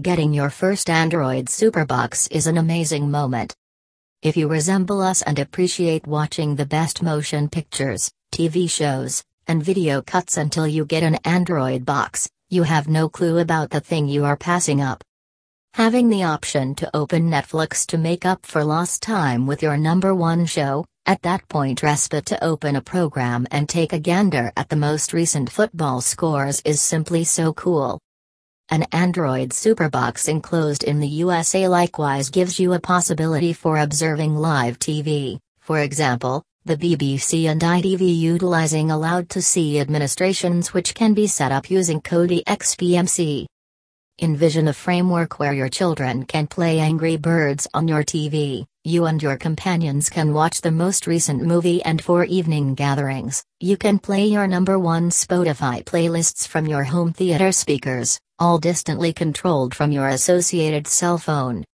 Getting your first Android Superbox is an amazing moment. If you resemble us and appreciate watching the best motion pictures, TV shows, and video cuts until you get an Android box, you have no clue about the thing you are passing up. Having the option to open Netflix to make up for lost time with your number one show, at that point respite to open a program and take a gander at the most recent football scores is simply so cool. An Android Superbox enclosed in the USA likewise gives you a possibility for observing live TV, for example, the BBC and ITV utilizing allowed to see administrations which can be set up using Kodi XBMC. Envision a framework where your children can play Angry Birds on your TV, you and your companions can watch the most recent movie and for evening gatherings, you can play your number one Spotify playlists from your home theater speakers, all distantly controlled from your associated cell phone.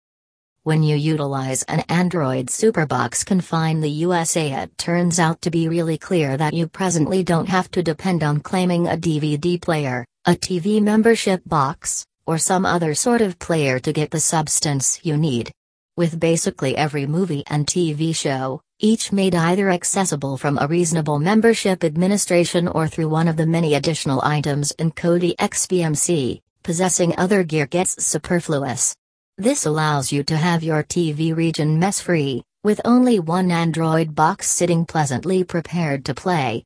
When you utilize an Android Superbox confined the USA it turns out to be really clear that you presently don't have to depend on claiming a DVD player, a TV membership box, or some other sort of player to get the substance you need. With basically every movie and TV show, each made either accessible from a reasonable membership administration or through one of the many additional items in Kodi XBMC, possessing other gear gets superfluous. This allows you to have your TV region mess free, with only one Android box sitting pleasantly prepared to play,